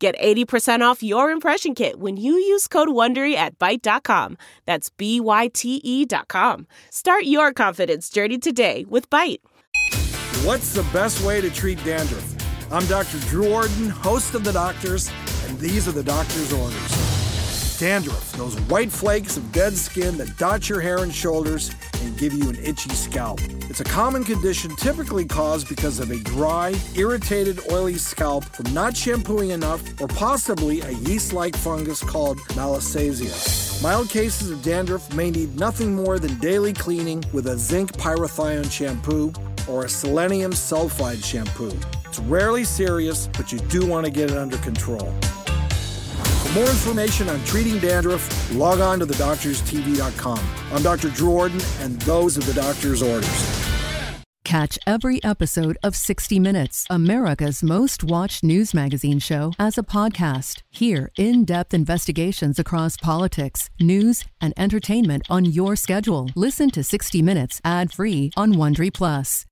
Get 80% off your impression kit when you use code WONDERY at Byte.com. That's B-Y-T-E dot com. Start your confidence journey today with Byte. What's the best way to treat dandruff? I'm Dr. Drew Ordon, host of The Doctors, and these are the doctor's orders. Dandruff, those white flakes of dead skin that dot your hair and shoulders give you an itchy scalp. It's a common condition typically caused because of a dry, irritated, oily scalp from not shampooing enough or possibly a yeast like fungus called Malassezia. Mild cases of dandruff may need nothing more than daily cleaning with a zinc pyrithione shampoo or a selenium sulfide shampoo. It's rarely serious, but you do want to get it under control. More information on treating dandruff, log on to thedoctorstv.com. I'm Dr. Drew Ordon, and those are the doctor's orders. Catch every episode of 60 Minutes, America's most watched news magazine show, as a podcast. Hear in depth investigations across politics, news, and entertainment on your schedule. Listen to 60 Minutes ad free on Wondery Plus.